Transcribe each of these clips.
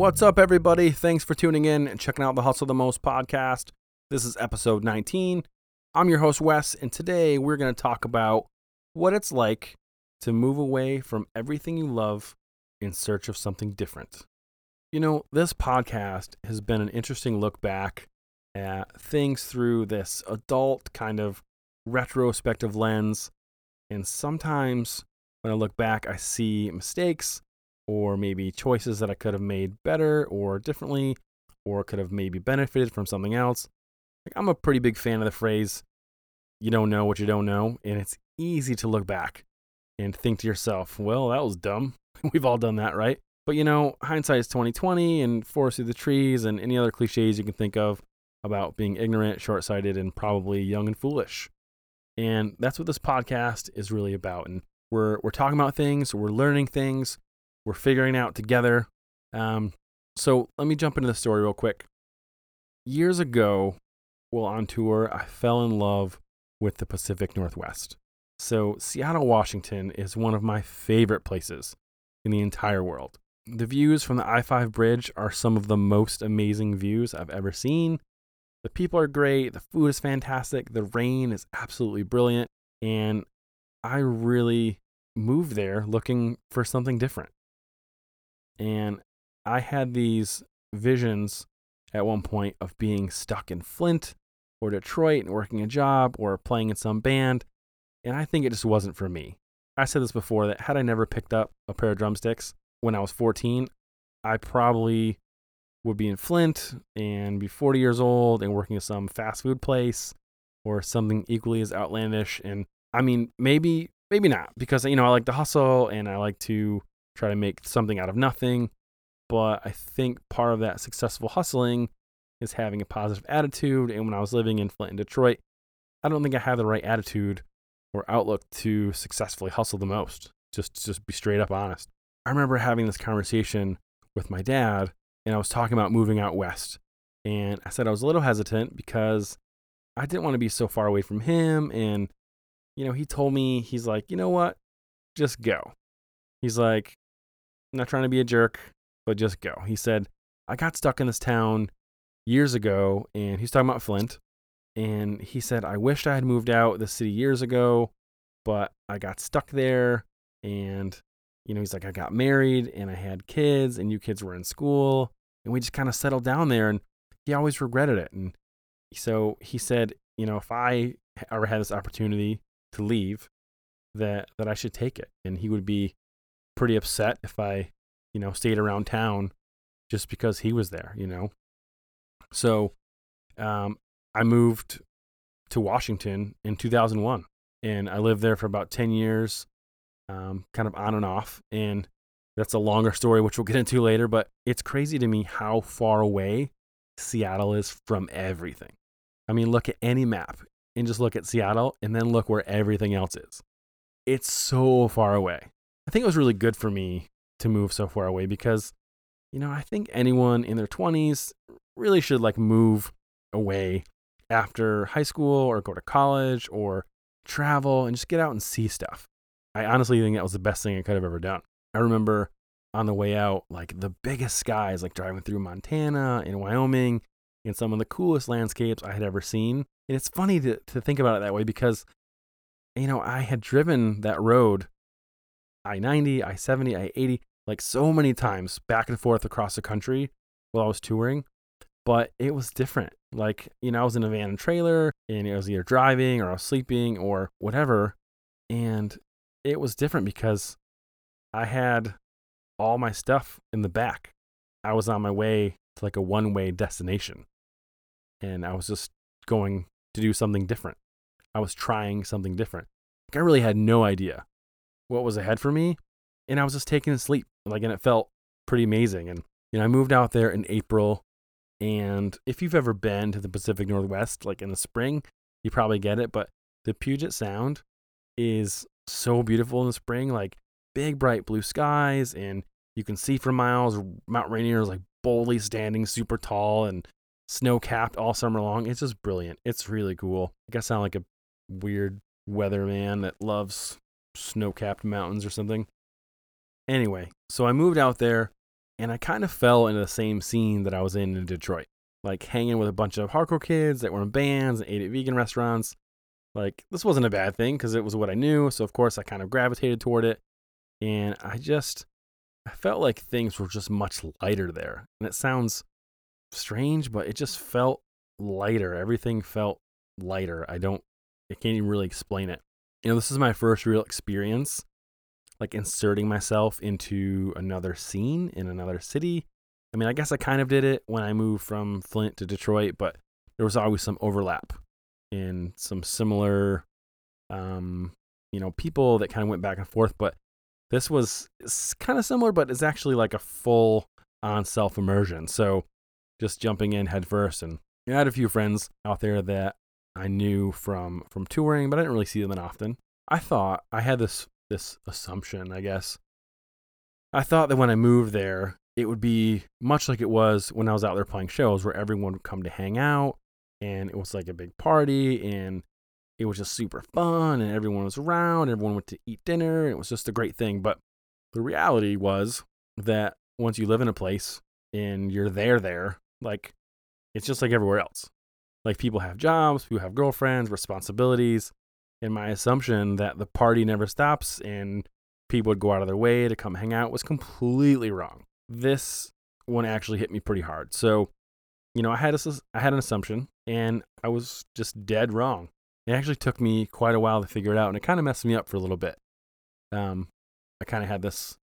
What's up, everybody? Thanks for tuning in and checking out the Hustle the Most podcast. This is episode 19. I'm your host, Wes, and today we're going to talk about what it's like to move away from everything you love in search of something different. You know, this podcast has been an interesting look back at things through this adult kind of retrospective lens. And sometimes when I look back, I see mistakes or maybe choices that I could have made better or differently, or could have maybe benefited from something else. Like, I'm a pretty big fan of the phrase, you don't know what you don't know. And it's easy to look back and think to yourself, well, that was dumb. We've all done that, right? But you know, hindsight is 2020 and forest through the trees and any other cliches you can think of about being ignorant, short sighted, and probably young and foolish. And that's what this podcast is really about. And we're, we're talking about things, we're learning things, we're figuring out together. Um, so let me jump into the story real quick. Years ago, while on tour, I fell in love with the Pacific Northwest. So, Seattle, Washington is one of my favorite places in the entire world. The views from the I 5 bridge are some of the most amazing views I've ever seen. The people are great, the food is fantastic, the rain is absolutely brilliant, and I really moved there looking for something different. And I had these visions at one point of being stuck in Flint or Detroit and working a job or playing in some band. And I think it just wasn't for me. I said this before that had I never picked up a pair of drumsticks when I was 14, I probably would be in Flint and be 40 years old and working at some fast food place or something equally as outlandish. And I mean, maybe, maybe not because, you know, I like to hustle and I like to try to make something out of nothing. But I think part of that successful hustling is having a positive attitude. And when I was living in Flint and Detroit, I don't think I had the right attitude or outlook to successfully hustle the most. Just just be straight up honest. I remember having this conversation with my dad and I was talking about moving out west. And I said I was a little hesitant because I didn't want to be so far away from him and you know, he told me he's like, "You know what? Just go." He's like, Not trying to be a jerk, but just go. He said, I got stuck in this town years ago, and he's talking about Flint. And he said, I wished I had moved out the city years ago, but I got stuck there. And, you know, he's like, I got married and I had kids, and you kids were in school. And we just kind of settled down there. And he always regretted it. And so he said, you know, if I ever had this opportunity to leave, that, that I should take it. And he would be pretty upset if I, you know, stayed around town just because he was there, you know. So um, I moved to Washington in 2001 and I lived there for about 10 years, um, kind of on and off. And that's a longer story, which we'll get into later, but it's crazy to me how far away Seattle is from everything. I mean, look at any map and just look at Seattle and then look where everything else is. It's so far away. I think it was really good for me to move so far away because, you know, I think anyone in their 20s really should like move away after high school or go to college or travel and just get out and see stuff. I honestly think that was the best thing I could have ever done. I remember on the way out, like the biggest skies, like driving through Montana and Wyoming and some of the coolest landscapes I had ever seen. And it's funny to, to think about it that way because, you know, I had driven that road I 90, I 70, I 80, like so many times back and forth across the country while I was touring. But it was different. Like, you know, I was in a van and trailer and it was either driving or I was sleeping or whatever. And it was different because I had all my stuff in the back. I was on my way to like a one way destination. And I was just going to do something different. I was trying something different. Like I really had no idea what was ahead for me. And I was just taking a sleep. Like, and it felt pretty amazing. And, you know, I moved out there in April. And if you've ever been to the Pacific Northwest, like in the spring, you probably get it. But the Puget Sound is so beautiful in the spring, like big, bright blue skies. And you can see for miles. Mount Rainier is like boldly standing super tall and snow capped all summer long. It's just brilliant. It's really cool. I guess I sound like a weird weatherman that loves snow capped mountains or something. Anyway, so I moved out there And I kind of fell into the same scene that I was in in Detroit, like hanging with a bunch of hardcore kids that were in bands and ate at vegan restaurants. Like, this wasn't a bad thing because it was what I knew. So, of course, I kind of gravitated toward it. And I just, I felt like things were just much lighter there. And it sounds strange, but it just felt lighter. Everything felt lighter. I don't, I can't even really explain it. You know, this is my first real experience like inserting myself into another scene in another city. I mean, I guess I kind of did it when I moved from Flint to Detroit, but there was always some overlap in some similar, um, you know, people that kind of went back and forth. But this was kind of similar, but it's actually like a full on self immersion. So just jumping in headfirst, and I had a few friends out there that I knew from from touring, but I didn't really see them that often. I thought I had this this assumption, I guess. I thought that when I moved there, it would be much like it was when I was out there playing shows where everyone would come to hang out and it was like a big party and it was just super fun and everyone was around, everyone went to eat dinner, and it was just a great thing. But the reality was that once you live in a place and you're there there, like it's just like everywhere else. Like people have jobs, people have girlfriends, responsibilities, and my assumption that the party never stops and people would go out of their way to come hang out was completely wrong. This one actually hit me pretty hard. So, you know, I had a, I had an assumption and I was just dead wrong. It actually took me quite a while to figure it out and it kind of messed me up for a little bit. Um, I kind of had this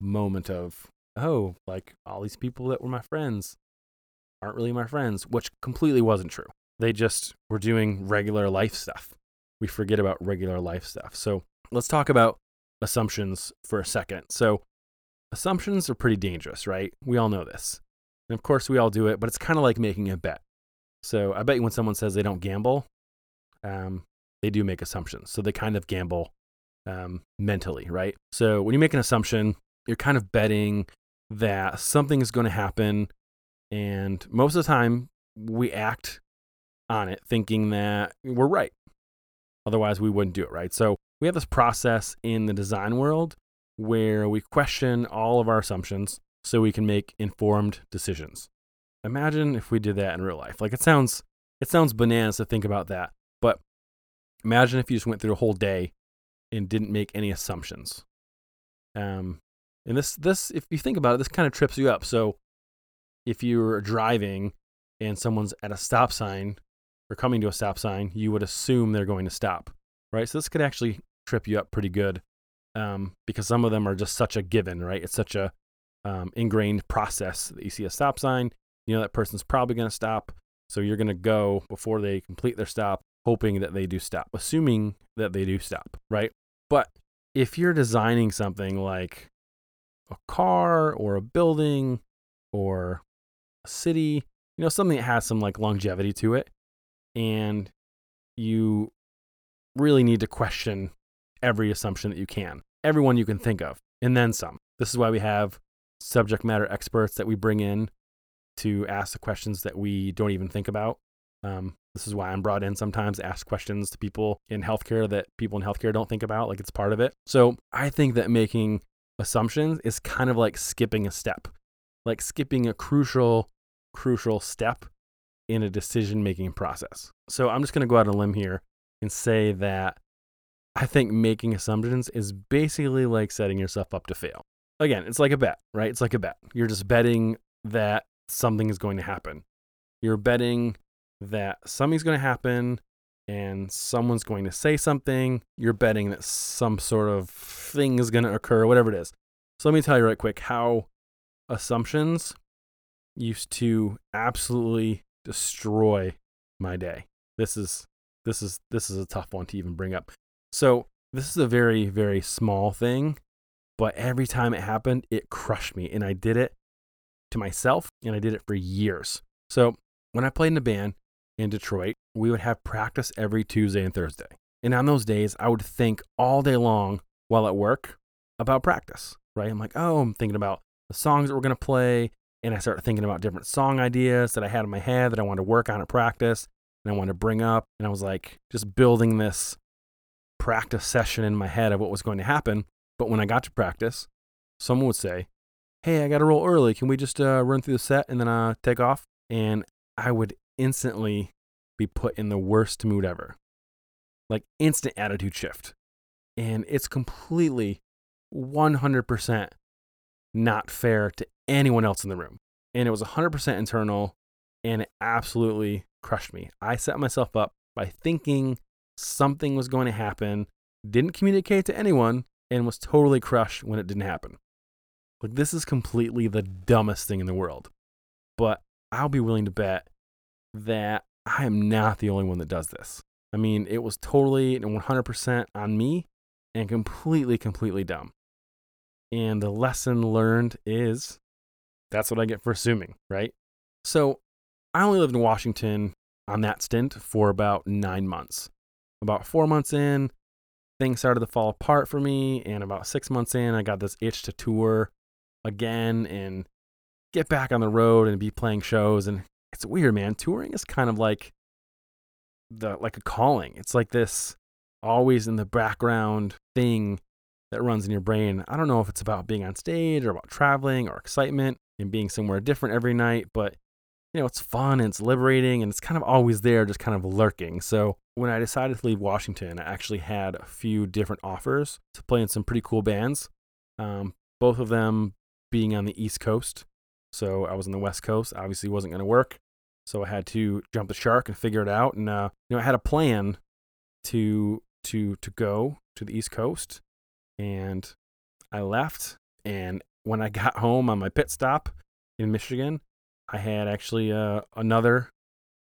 moment of, oh, like all these people that were my friends aren't really my friends, which completely wasn't true. They just were doing regular life stuff we forget about regular life stuff. So let's talk about assumptions for a second. So assumptions are pretty dangerous, right? We all know this. And of course, we all do it, but it's kind of like making a bet. So I bet you when someone says they don't gamble, um, they do make assumptions. So they kind of gamble um, mentally, right? So when you make an assumption, you're kind of betting that something is going to happen. And most of the time, we act on it thinking that we're right. Otherwise, we wouldn't do it, right? So we have this process in the design world where we question all of our assumptions so we can make informed decisions. Imagine if we did that in real life. Like it sounds it sounds bananas to think about that. But imagine if you just went through a whole day and didn't make any assumptions. Um and this this if you think about it, this kind of trips you up. So if you're driving and someone's at a stop sign or coming to a stop sign, you would assume they're going to stop, right? So this could actually trip you up pretty good um, because some of them are just such a given, right? It's such a um, ingrained process that you see a stop sign, you know that person's probably going to stop, so you're going to go before they complete their stop, hoping that they do stop, assuming that they do stop, right? But if you're designing something like a car or a building or a city, you know, something that has some like longevity to it, and you really need to question every assumption that you can, everyone you can think of, and then some. This is why we have subject matter experts that we bring in to ask the questions that we don't even think about. Um, this is why I'm brought in sometimes to ask questions to people in healthcare that people in healthcare don't think about, like it's part of it. So I think that making assumptions is kind of like skipping a step, like skipping a crucial, crucial step in a decision making process. So I'm just going to go out on a limb here and say that I think making assumptions is basically like setting yourself up to fail. Again, it's like a bet, right? It's like a bet. You're just betting that something is going to happen. You're betting that something's going to happen and someone's going to say something. You're betting that some sort of thing is going to occur, whatever it is. So let me tell you right quick how assumptions used to absolutely destroy my day. This is this is this is a tough one to even bring up. So this is a very very small thing, but every time it happened, it crushed me, and I did it to myself, and I did it for years. So when I played in a band in Detroit, we would have practice every Tuesday and Thursday, and on those days, I would think all day long while at work about practice. Right? I'm like, oh, I'm thinking about the songs that we're gonna play and I started thinking about different song ideas that I had in my head that I wanted to work on at practice and I wanted to bring up. And I was like just building this practice session in my head of what was going to happen. But when I got to practice, someone would say, hey, I got to roll early. Can we just uh, run through the set and then uh, take off? And I would instantly be put in the worst mood ever. Like instant attitude shift. And it's completely 100% not fair to anyone else in the room. And it was 100% internal and it absolutely crushed me. I set myself up by thinking something was going to happen, didn't communicate to anyone, and was totally crushed when it didn't happen. Like, this is completely the dumbest thing in the world. But I'll be willing to bet that I am not the only one that does this. I mean, it was totally and 100% on me and completely, completely dumb. And the lesson learned is that's what I get for assuming, right? So I only lived in Washington on that stint for about nine months. About four months in, things started to fall apart for me. And about six months in, I got this itch to tour again and get back on the road and be playing shows. And it's weird, man. Touring is kind of like the like a calling. It's like this always in the background thing that runs in your brain. I don't know if it's about being on stage or about traveling or excitement and being somewhere different every night, but you know, it's fun and it's liberating and it's kind of always there, just kind of lurking. So when I decided to leave Washington, I actually had a few different offers to play in some pretty cool bands. Um, both of them being on the East Coast. So I was on the West Coast. Obviously, wasn't going to work. So I had to jump the shark and figure it out. And uh, you know, I had a plan to to to go to the East Coast, and I left. And when I got home on my pit stop in Michigan, I had actually uh, another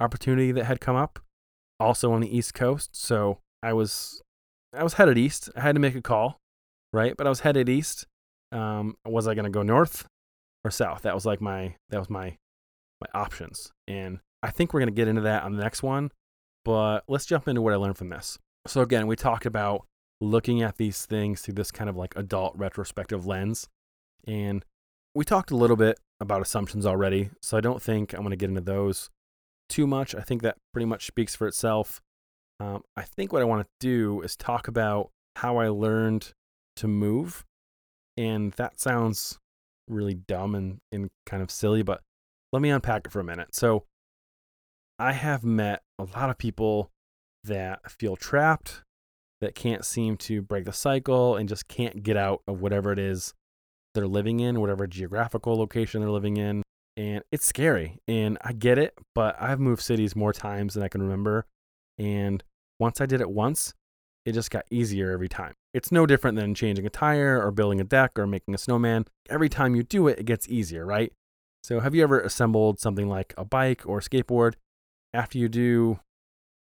opportunity that had come up, also on the East Coast. So I was I was headed east. I had to make a call, right? But I was headed east. Um, was I going to go north or south? That was like my that was my my options. And I think we're going to get into that on the next one. But let's jump into what I learned from this. So again, we talked about looking at these things through this kind of like adult retrospective lens. And we talked a little bit about assumptions already, so I don't think I'm going to get into those too much. I think that pretty much speaks for itself. Um, I think what I want to do is talk about how I learned to move. And that sounds really dumb and, and kind of silly, but let me unpack it for a minute. So, I have met a lot of people that feel trapped, that can't seem to break the cycle, and just can't get out of whatever it is they're living in, whatever geographical location they're living in. And it's scary. And I get it, but I've moved cities more times than I can remember. And once I did it once, it just got easier every time. It's no different than changing a tire or building a deck or making a snowman. Every time you do it, it gets easier, right? So, have you ever assembled something like a bike or a skateboard? After you do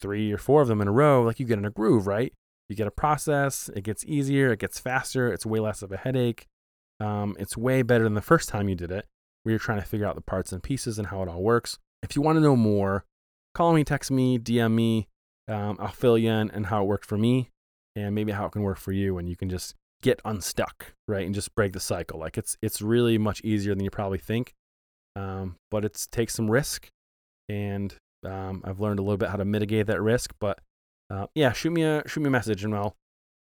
three or four of them in a row, like you get in a groove, right? You get a process, it gets easier, it gets faster, it's way less of a headache. Um, it's way better than the first time you did it, where you're trying to figure out the parts and pieces and how it all works. If you want to know more, call me, text me, DM me. Um, I'll fill you in and how it worked for me and maybe how it can work for you. And you can just get unstuck, right? And just break the cycle. Like it's, it's really much easier than you probably think. Um, but it takes some risk. And um, I've learned a little bit how to mitigate that risk. But uh, yeah, shoot me a shoot me a message and I'll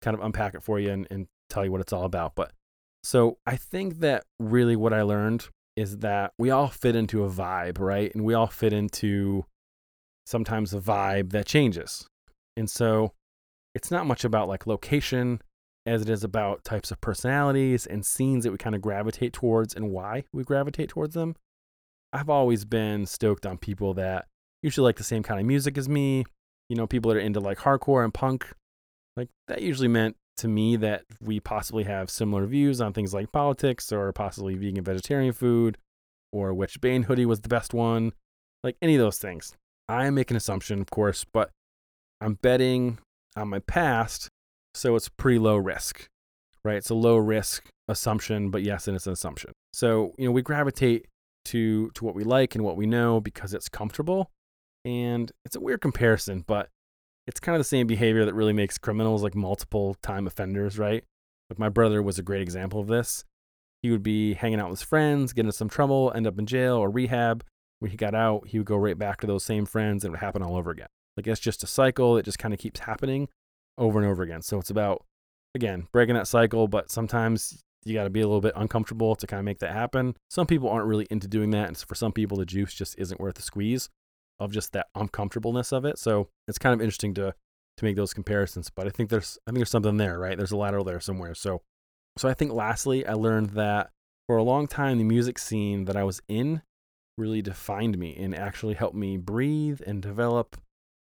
kind of unpack it for you and, and tell you what it's all about. But so I think that really what I learned is that we all fit into a vibe, right? And we all fit into sometimes a vibe that changes. And so it's not much about like location as it is about types of personalities and scenes that we kind of gravitate towards and why we gravitate towards them. I've always been stoked on people that usually like the same kind of music as me, you know, people that are into like hardcore and punk. Like that usually meant to me that we possibly have similar views on things like politics or possibly vegan vegetarian food or which Bane hoodie was the best one, like any of those things. I make an assumption, of course, but I'm betting on my past, so it's pretty low risk, right? It's a low risk assumption, but yes, and it's an assumption. So, you know, we gravitate to to what we like and what we know because it's comfortable. And it's a weird comparison, but it's kind of the same behavior that really makes criminals like multiple time offenders, right? Like my brother was a great example of this. He would be hanging out with his friends, get into some trouble, end up in jail or rehab. When he got out, he would go right back to those same friends and it would happen all over again. Like it's just a cycle that just kind of keeps happening over and over again. So it's about, again, breaking that cycle, but sometimes you got to be a little bit uncomfortable to kind of make that happen. Some people aren't really into doing that. And for some people, the juice just isn't worth the squeeze of just that uncomfortableness of it. So it's kind of interesting to to make those comparisons. But I think there's I think there's something there, right? There's a lateral there somewhere. So so I think lastly, I learned that for a long time the music scene that I was in really defined me and actually helped me breathe and develop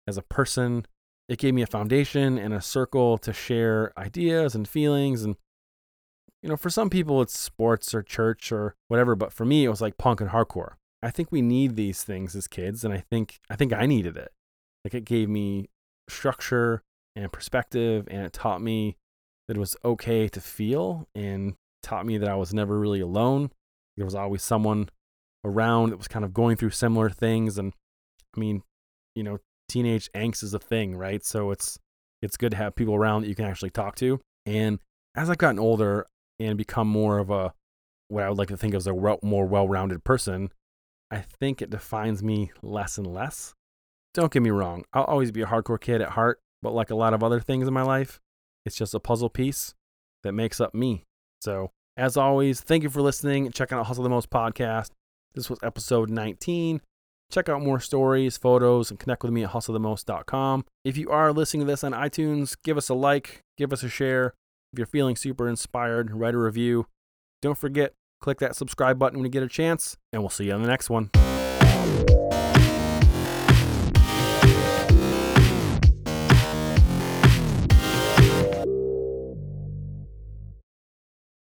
as a person. It gave me a foundation and a circle to share ideas and feelings and you know, for some people it's sports or church or whatever, but for me it was like punk and hardcore. I think we need these things as kids and I think I think I needed it. Like it gave me structure and perspective and it taught me that it was okay to feel and taught me that I was never really alone. There was always someone around that was kind of going through similar things and I mean, you know, teenage angst is a thing, right? So it's it's good to have people around that you can actually talk to. And as I've gotten older, and become more of a what I would like to think of as a more well-rounded person, I think it defines me less and less. Don't get me wrong, I'll always be a hardcore kid at heart, but like a lot of other things in my life, it's just a puzzle piece that makes up me. So, as always, thank you for listening and checking out Hustle the Most podcast. This was episode 19. Check out more stories, photos, and connect with me at hustlethemost.com. If you are listening to this on iTunes, give us a like, give us a share, if you're feeling super inspired, write a review. Don't forget, click that subscribe button when you get a chance, and we'll see you on the next one.